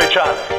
each other.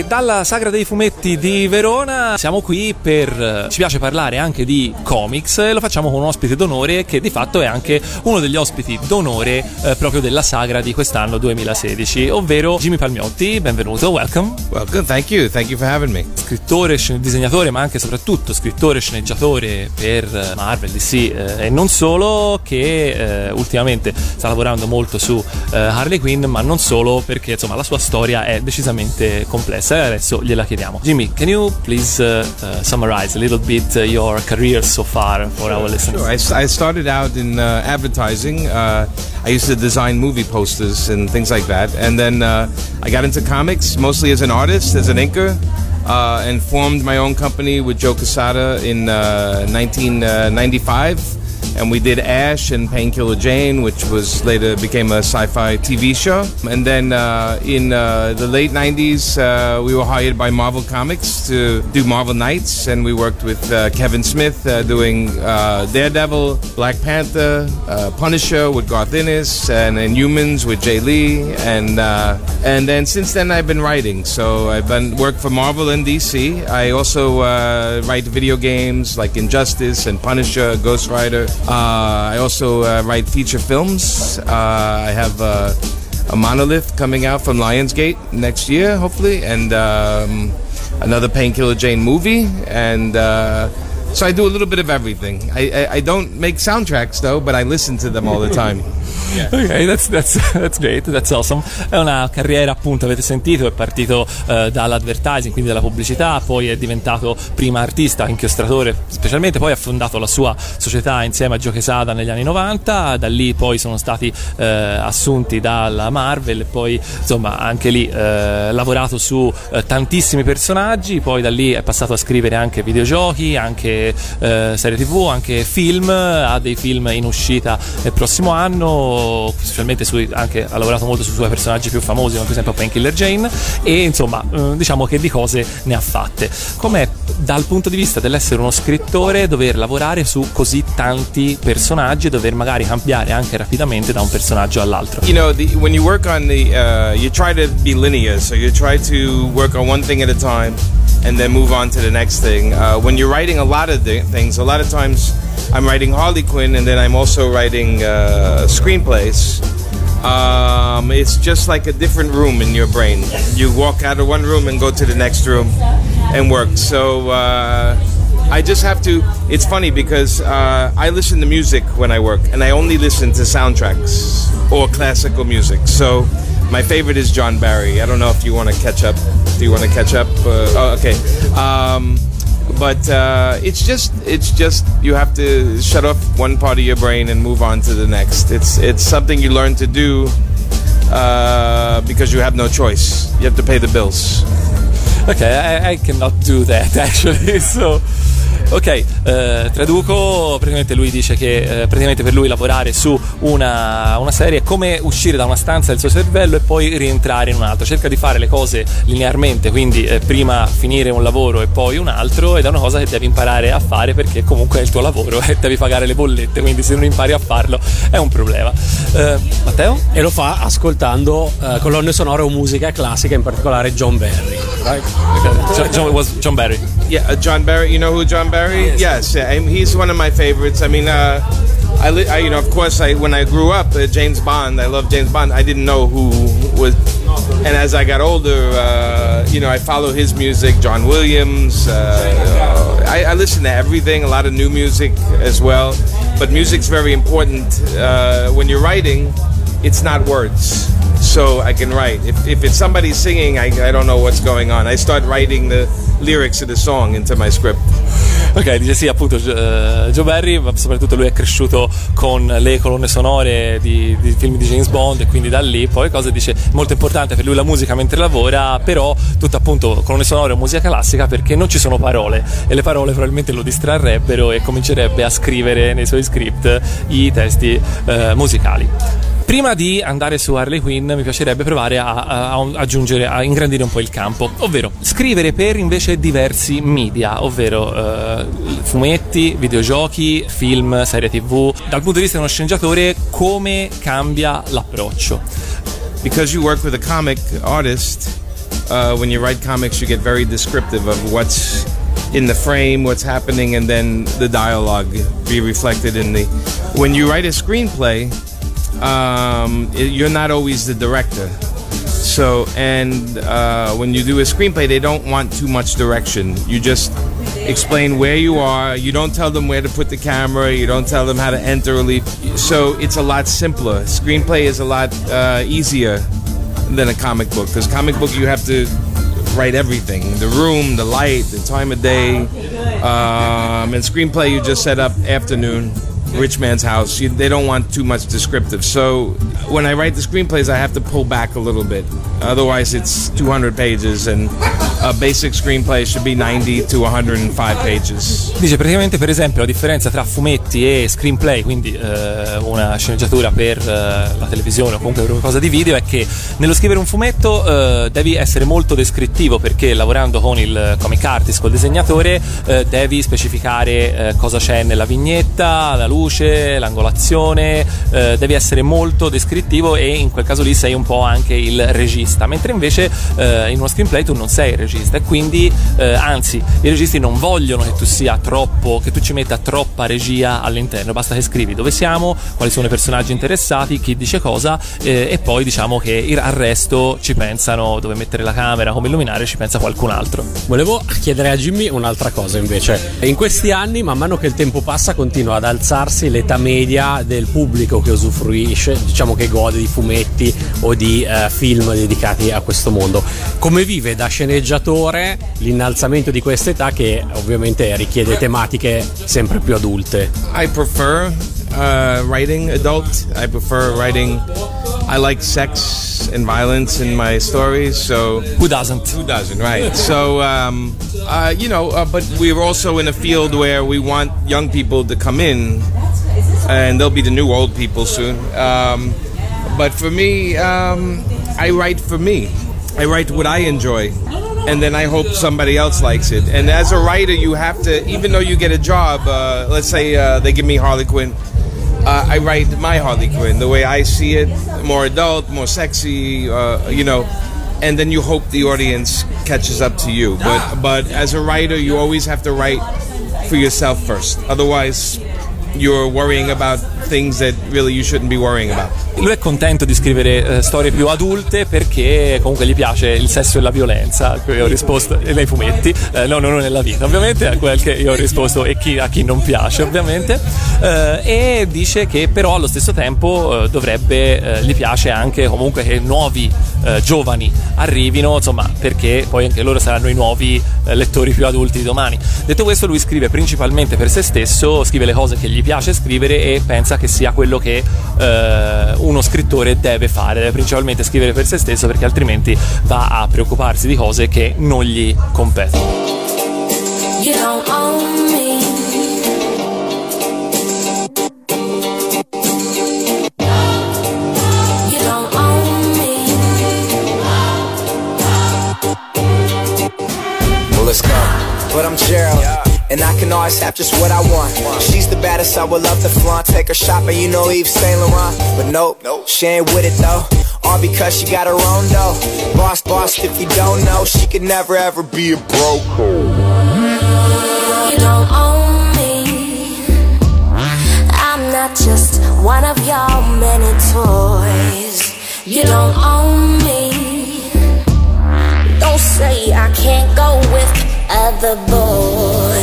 E dalla Sagra dei Fumetti di Verona siamo qui per. Ci piace parlare anche di comics e lo facciamo con un ospite d'onore che di fatto è anche uno degli ospiti d'onore eh, proprio della Sagra di quest'anno 2016, ovvero Jimmy Palmiotti. Benvenuto, welcome. Welcome, thank you, thank you for having me. Scrittore, disegnatore, ma anche e soprattutto scrittore, sceneggiatore per Marvel, DC eh, e non solo, che eh, ultimamente sta lavorando molto su eh, Harley Quinn, ma non solo perché insomma la sua storia è decisamente complessa e adesso gliela chiediamo. Jimmy, can you please uh, uh, summarize a little bit uh, your career so far for our listeners? Sure. I, I started out in uh, advertising. Uh, I used to design movie posters and things like that. And then uh, I got into comics, mostly as an artist, as an inker. Uh, and formed my own company with Joe Casada in uh, 1995 and we did Ash and Painkiller Jane, which was later became a sci-fi TV show. And then uh, in uh, the late '90s, uh, we were hired by Marvel Comics to do Marvel Knights, and we worked with uh, Kevin Smith uh, doing uh, Daredevil, Black Panther, Punisher with Garth Ennis, and Inhumans with Jay Lee, and and then since then I've been writing. So I've been worked for Marvel and DC. I also write video games like Injustice and Punisher, Ghost Rider. Uh, I also uh, write feature films. Uh, I have a monolith coming out from Lionsgate next year, hopefully, and um, another Painkiller Jane movie. And so I do a little bit of everything. I, I, I don't make soundtracks though, but I listen to them all the time. Yeah. Ok, that's, that's, that's great, that's awesome. È una carriera, appunto, avete sentito, è partito uh, dall'advertising, quindi dalla pubblicità, poi è diventato prima artista, inchiostratore, specialmente poi ha fondato la sua società insieme a Gio Quesada negli anni 90, da lì poi sono stati uh, assunti dalla Marvel e poi insomma anche lì uh, lavorato su tantissimi personaggi, poi da lì è passato a scrivere anche videogiochi, anche serie tv, anche film, ha dei film in uscita nel prossimo anno specialmente su, anche, ha lavorato molto sui suoi personaggi più famosi, come per esempio Painkiller Jane, e insomma, eh, diciamo che di cose ne ha fatte. Com'è dal punto di vista dell'essere uno scrittore dover lavorare su così tanti personaggi e dover magari cambiare anche rapidamente da un personaggio all'altro? You know, the, when you work on the, uh, you try to be linear, so you try to work on one thing at a time and then move on to the next thing. Uh, when you're writing a lot of things, a lot of times I'm writing Harley Quinn and then I'm also writing uh, screenplays. Um, it's just like a different room in your brain. You walk out of one room and go to the next room and work. So uh, I just have to. It's funny because uh, I listen to music when I work, and I only listen to soundtracks or classical music. So my favorite is John Barry. I don't know if you want to catch up. Do you want to catch up? Uh, oh, okay. Um, but uh, it's just it's just you have to shut off one part of your brain and move on to the next. It's it's something you learn to do uh, because you have no choice. You have to pay the bills. Okay, I, I cannot do that actually. So Ok, eh, traduco, praticamente lui dice che eh, praticamente per lui lavorare su una, una, serie è come uscire da una stanza del suo cervello e poi rientrare in un'altra, cerca di fare le cose linearmente, quindi eh, prima finire un lavoro e poi un altro ed è una cosa che devi imparare a fare perché comunque è il tuo lavoro e devi pagare le bollette, quindi se non impari a farlo è un problema. Eh, Matteo? E lo fa ascoltando eh, colonne sonore o musica classica, in particolare John Barry. Right? John, John, John Barry. Yeah, uh, John Barry, you know who John Barry Yes, he's one of my favorites. I mean, uh, I, I, you know, of course, I when I grew up, uh, James Bond. I love James Bond. I didn't know who was, and as I got older, uh, you know, I follow his music. John Williams. Uh, I, I, listen to everything. A lot of new music as well. But music's very important uh, when you're writing. It's not words so I can write. If, if it's somebody singing, I, I don't know what's going on. I start writing the lyrics of the song into my script. Ok, dice sì, appunto uh, Joe Barry, soprattutto lui è cresciuto con le colonne sonore di, di, film di James Bond e quindi da lì poi cosa dice molto importante per lui la musica mentre lavora, però tutto appunto colonne sonore o musica classica perché non ci sono parole e le parole probabilmente lo distrarrebbero e comincerebbe a scrivere nei suoi script i testi uh, musicali. Prima di andare su Harley Quinn mi piacerebbe provare a, a- a aggiungere, a ingrandire un po' il campo, ovvero scrivere per invece diversi media, ovvero eh, fumetti, videogiochi, film, serie tv. Dal punto di vista di uno sceneggiatore come cambia l'approccio? because you work with a comic artist, uh, when you write comics, you get very descriptive of what's in the frame, what's happening, and then the dialogue be reflected in the. When you write a screenplay, um, it- you're not always the director. So, and uh, when you do a screenplay, they don't want too much direction. You just explain where you are. You don't tell them where to put the camera. You don't tell them how to enter or leave. So it's a lot simpler. Screenplay is a lot uh, easier than a comic book because comic book you have to write everything: the room, the light, the time of day. Um, and screenplay you just set up afternoon. Rich man's house. You, they don't want too much descriptive. So when I write the screenplays, I have to pull back a little bit. Otherwise, it's 200 pages, and a basic screenplay should be 90 to 105 pages. Dice praticamente per esempio la differenza tra fumetti e screenplay, quindi eh, una sceneggiatura per eh, la televisione o comunque per qualcosa di video, è che nello scrivere un fumetto eh, devi essere molto descrittivo perché lavorando con il comic artist, col disegnatore, eh, devi specificare eh, cosa c'è nella vignetta, la luce, l'angolazione, eh, devi essere molto descrittivo e in quel caso lì sei un po' anche il regista, mentre invece eh, in uno screenplay tu non sei il regista e quindi eh, anzi i registi non vogliono che tu sia troppo, che tu ci metta troppa regia all'interno, basta che scrivi dove siamo, quali sono i personaggi interessati, chi dice cosa eh, e poi diciamo che al resto ci pensano dove mettere la camera, come illuminare, ci pensa qualcun altro. Volevo chiedere a Jimmy un'altra cosa invece. In questi anni, man mano che il tempo passa, continua ad alzarsi l'età media del pubblico che usufruisce, diciamo che gode di fumetti o di eh, film dedicati a questo mondo. Come vive da sceneggiatore l'innalzamento di questa età che ovviamente richiede tematiche sempre più adulte? I prefer uh, writing adult. I prefer writing. I like sex and violence in my stories, so Who doesn't? who doesn't, right? So, um, uh, you know, uh, but we're also in a field where we want young people to come in, and they'll be the new old people soon. Um, but for me, um, I write for me. I write what I enjoy, and then I hope somebody else likes it. And as a writer, you have to, even though you get a job, uh, let's say uh, they give me Harley Quinn. Uh, I write my Harley Quinn the way I see it, more adult, more sexy, uh, you know, and then you hope the audience catches up to you. But but as a writer, you always have to write for yourself first. Otherwise, you're worrying about things that really you shouldn't be worrying about. Lui è contento di scrivere eh, storie più adulte perché comunque gli piace il sesso e la violenza, a cui ho risposto e nei fumetti, eh, no, non nella vita ovviamente, a quel che io ho risposto e chi, a chi non piace ovviamente, Eh, e dice che però allo stesso tempo eh, dovrebbe, eh, gli piace anche comunque che nuovi eh, giovani arrivino, insomma perché poi anche loro saranno i nuovi lettori più adulti di domani. Detto questo lui scrive principalmente per se stesso, scrive le cose che gli piace scrivere e pensa che sia quello che eh, uno scrittore deve fare, deve principalmente scrivere per se stesso perché altrimenti va a preoccuparsi di cose che non gli competono. And I can always have just what I want. She's the baddest, I would love to flaunt. Take her shopping, you know Yves Saint Laurent. But nope, she ain't with it though. All because she got her own though. Boss, boss, if you don't know, she could never ever be a broke. You don't own me. I'm not just one of your many toys. You don't own me. Don't say I can't go with other boys.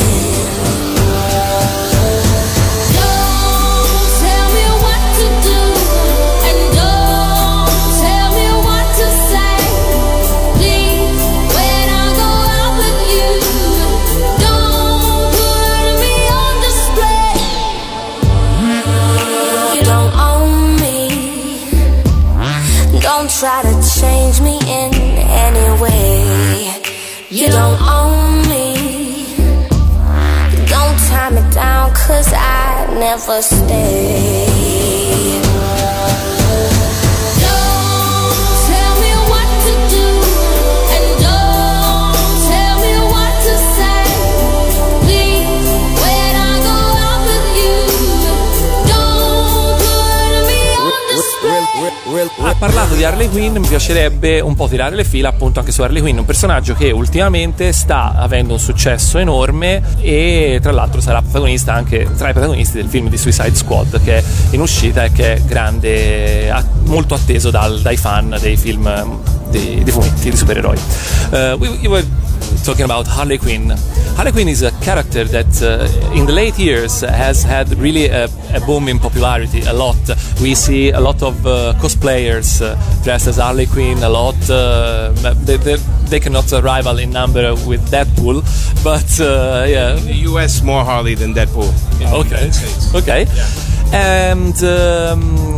Di Harley Quinn, mi piacerebbe un po' tirare le fila appunto anche su Harley Quinn, un personaggio che ultimamente sta avendo un successo enorme e tra l'altro sarà protagonista anche tra i protagonisti del film di Suicide Squad che è in uscita e che è grande, molto atteso dal- dai fan dei film di, di fumetti di supereroi. Uh, we, we talking about Harley Quinn. Harley Quinn is a character that uh, in the late years has had really a, a boom in popularity a lot. We see a lot of uh, cosplayers uh, dressed as Harley Quinn, a lot. Uh, they, they, they cannot rival in number with Deadpool, but uh, yeah, In the US, more Harley than Deadpool. okay, okay. And um,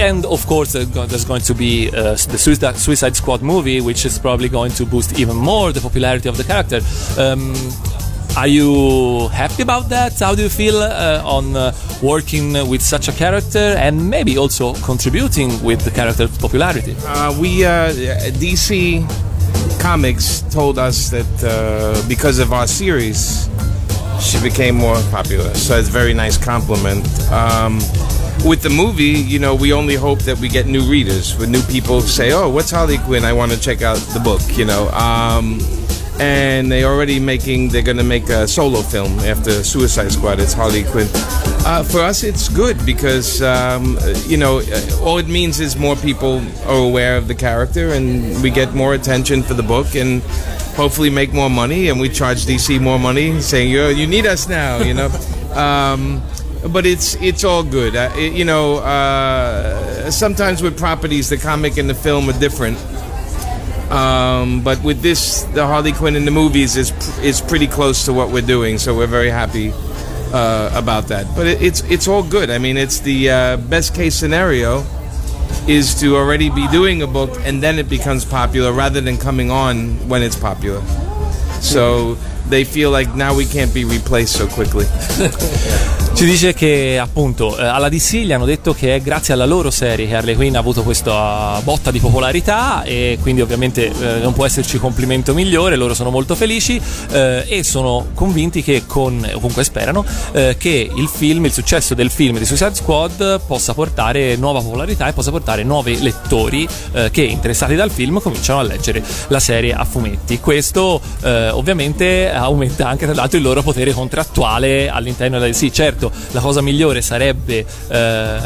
and of course uh, there's going to be uh, the Suicide, Squad movie, which is probably going to boost even more the popularity of the character. Um, are you happy about that? How do you feel uh, on uh, working with such a character and maybe also contributing with the character's popularity? Uh, we uh, DC Comics told us that because of our series, she became more popular. So it's a very nice compliment. Um, with the movie, you know, we only hope that we get new readers, with new people say, "Oh, what's Harley Quinn? I want to check out the book." You know. Um, and they already making they're gonna make a solo film after Suicide Squad. It's Harley Quinn. Uh, for us, it's good because um, you know uh, all it means is more people are aware of the character, and we get more attention for the book, and hopefully make more money. And we charge DC more money, saying you you need us now, you know. um, but it's it's all good. Uh, it- you know, uh, sometimes with properties, the comic and the film are different. Um, but with this, the Harley Quinn in the movies is is pretty close to what we're doing, so we're very happy uh, about that. But it, it's it's all good. I mean, it's the uh, best case scenario is to already be doing a book and then it becomes popular rather than coming on when it's popular. So they feel like now we can't be replaced so quickly. Ci dice che appunto eh, alla DC gli hanno detto che è grazie alla loro serie che Harley Quinn ha avuto questa botta di popolarità e quindi ovviamente eh, non può esserci complimento migliore, loro sono molto felici eh, e sono convinti che con, o comunque sperano, eh, che il film, il successo del film di Suicide Squad possa portare nuova popolarità e possa portare nuovi lettori eh, che interessati dal film cominciano a leggere la serie a fumetti. Questo eh, ovviamente aumenta anche tra l'altro il loro potere contrattuale all'interno della DC. Certo, la cosa migliore sarebbe eh,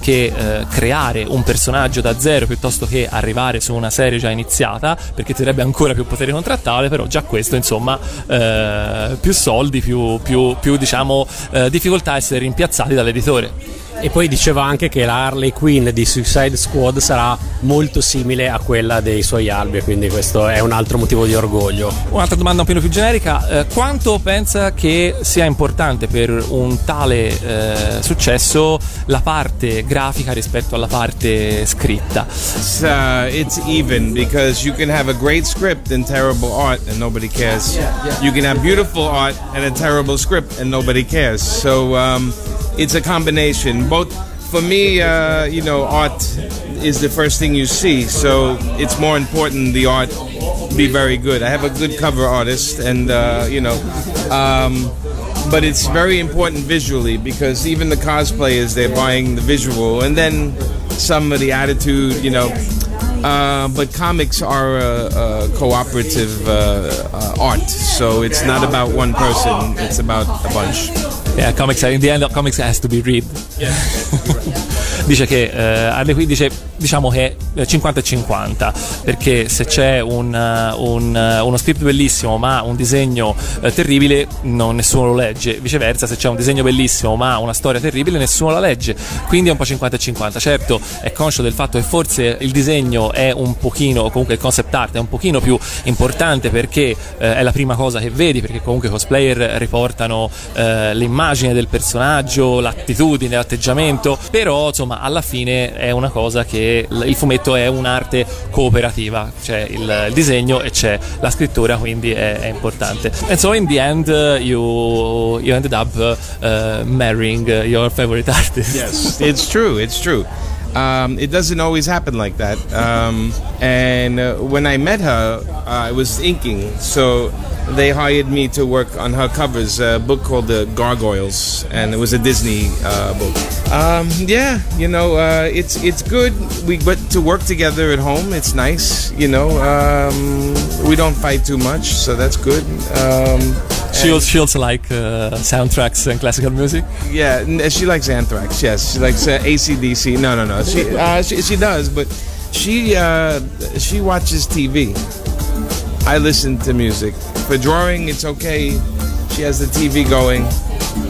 che eh, creare un personaggio da zero piuttosto che arrivare su una serie già iniziata, perché ti darebbe ancora più potere contrattuale, però già questo insomma eh, più soldi, più, più, più diciamo eh, difficoltà a essere rimpiazzati dall'editore. E poi diceva anche che la Harley Quinn di Suicide Squad sarà molto simile a quella dei suoi albi, quindi questo è un altro motivo di orgoglio. Un'altra domanda un po' più generica, eh, quanto pensa che sia importante per un tale eh, successo la parte grafica rispetto alla parte scritta? It's, uh, it's even because you can have a great script and terrible art and nobody cares. You can have beautiful art and a terrible script and nobody cares. So um, it's a combination. Both for me, uh, you know, art is the first thing you see. So it's more important the art be very good. I have a good cover artist, and uh, you know. Um, but it's very important visually because even the cosplayers they're buying the visual and then some of the attitude you know uh, but comics are a, a cooperative uh, uh, art so it's not about one person it's about a bunch Yeah, comics, in the end, comics has to be read. dice che eh, Quinn dice diciamo che è 50 e 50 perché se c'è un, uh, un, uh, uno script bellissimo ma un disegno eh, terribile non, nessuno lo legge. Viceversa se c'è un disegno bellissimo ma una storia terribile nessuno la legge. Quindi è un po' 50 e 50 certo è conscio del fatto che forse il disegno è un pochino comunque il concept art è un pochino più importante perché eh, è la prima cosa che vedi perché comunque i cosplayer riportano eh, l'immagine del personaggio l'attitudine l'atteggiamento. Però insomma alla fine è una cosa che il fumetto è un'arte cooperativa c'è il, il disegno e c'è la scrittura quindi è, è importante. And so in the end uh, you, you ended up uh, marrying your favorite artist. Yes it's true it's true Um, it doesn't always happen like that. Um, and uh, when I met her, uh, I was inking, so they hired me to work on her covers. A book called The Gargoyles, and it was a Disney uh, book. Um, yeah, you know, uh, it's it's good. We but to work together at home, it's nice. You know, um, we don't fight too much, so that's good. She also, she also like uh, soundtracks and classical music. yeah, she likes Anthrax. Yes, she likes uh, ACDC. No, no, no. She, uh, she she does, but she uh, she watches TV. I listen to music. For drawing, it's okay. She has the TV going.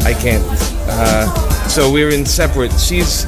I can't. Uh, so we're in separate. She's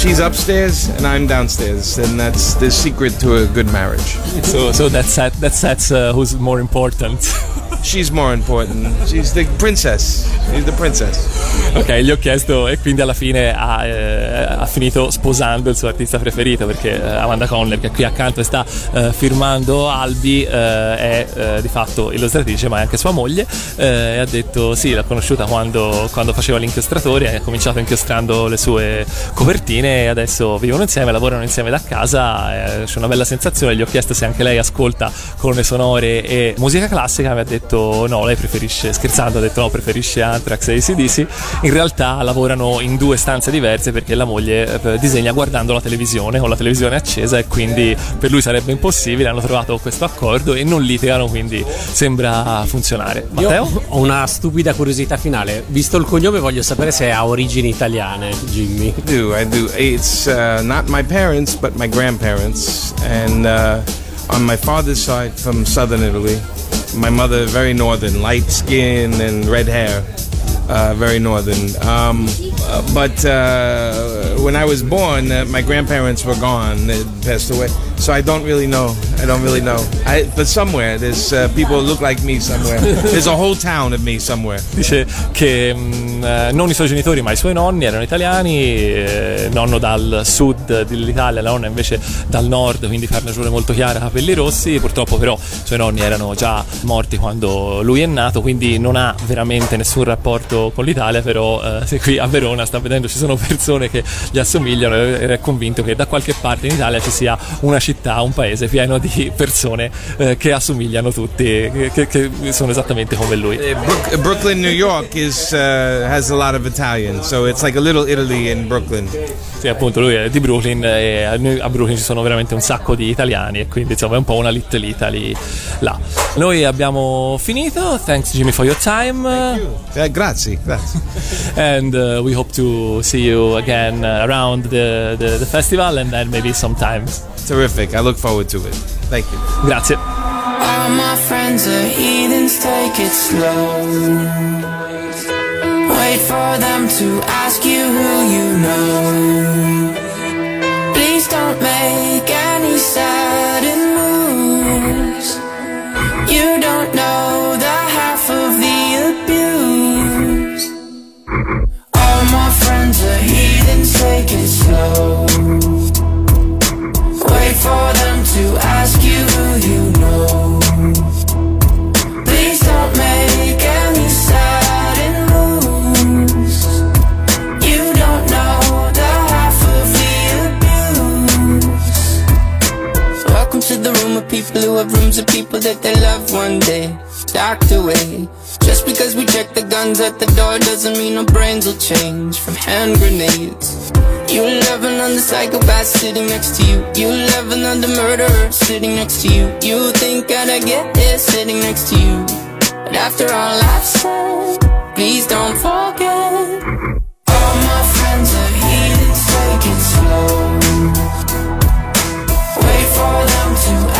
she's upstairs and I'm downstairs, and that's the secret to a good marriage. So, so that set, that sets uh, who's more important. She's more important. She's the princess. She's the princess. ok, gli ho chiesto e quindi alla fine ha, eh, ha finito sposando il suo artista preferito perché eh, Amanda Conner, che qui accanto sta eh, firmando Albi, eh, è eh, di fatto illustratrice ma è anche sua moglie e ha detto sì, l'ha conosciuta quando, quando faceva l'inchiostratore, ha cominciato inchiostrando le sue copertine e adesso vivono insieme, lavorano insieme da casa, c'è una bella sensazione, gli ho chiesto se anche lei ascolta colonne sonore e musica classica, mi ha detto no, lei preferisce, scherzando ha detto no, preferisce Anthrax e ACDC, in realtà lavorano in due stanze diverse perché la moglie eh, disegna guardando la televisione, con la televisione accesa e quindi per lui sarebbe impossibile, hanno trovato questo accordo e non litigano, quindi sembra funzionare. Matteo? Io ho una stupida curiosità finale. Visto il cognome, voglio sapere se ha origini italiane, Jimmy. I do, I do. It's uh, not my parents, but my grandparents, and uh, on my father's side from southern Italy. My mother, very northern, light skin and red hair, uh, very northern. Um, but uh, when I was born, uh, my grandparents were gone; they passed away. So I don't really know. I don't really know. I, but somewhere there's uh, people look like me somewhere. There's a whole town of me somewhere. Dice che mh, eh, non i suoi genitori ma i suoi nonni erano italiani, eh, nonno dal sud dell'Italia, la nonna invece dal nord, quindi carne giure molto chiara, capelli rossi, purtroppo però i suoi nonni erano già morti quando lui è nato, quindi non ha veramente nessun rapporto con l'Italia, però eh, qui a Verona sta vedendo ci sono persone che gli assomigliano e è convinto che da qualche parte in Italia ci sia una città, un paese pieno di persone eh, che assomigliano tutti, che, che- sono esattamente come lui. Brook- uh, Brooklyn, New York is uh, has a lot of Italian, so it's like a little Italy in Brooklyn. Sì, appunto, lui è di Brooklyn e a Brooklyn ci sono veramente un sacco di italiani e quindi insomma è un po' una Little Italy là. Noi abbiamo finito, thanks Jimmy for your time Uh, grazie, grazie. and uh, we hope to see you again uh, around the, the, the festival and then maybe sometimes. Terrific. I look forward to it. Thank you. Grazie. All my friends are heathens, take it slow. Wait for them to ask you who you know. Take it slow. Wait for them to ask you who you know. Please don't make any sudden moves. You don't know the half of the abuse. Welcome to the room of people who have rooms of people that they love one day. Docked away. Just because we check the guns at the door doesn't mean our brains will change from hand grenades. You love another psychopath sitting next to you. You love another murderer sitting next to you. You think that I'd get here sitting next to you. But after all I've said, please don't forget. All my friends are heathens, take it slow. Wait for them to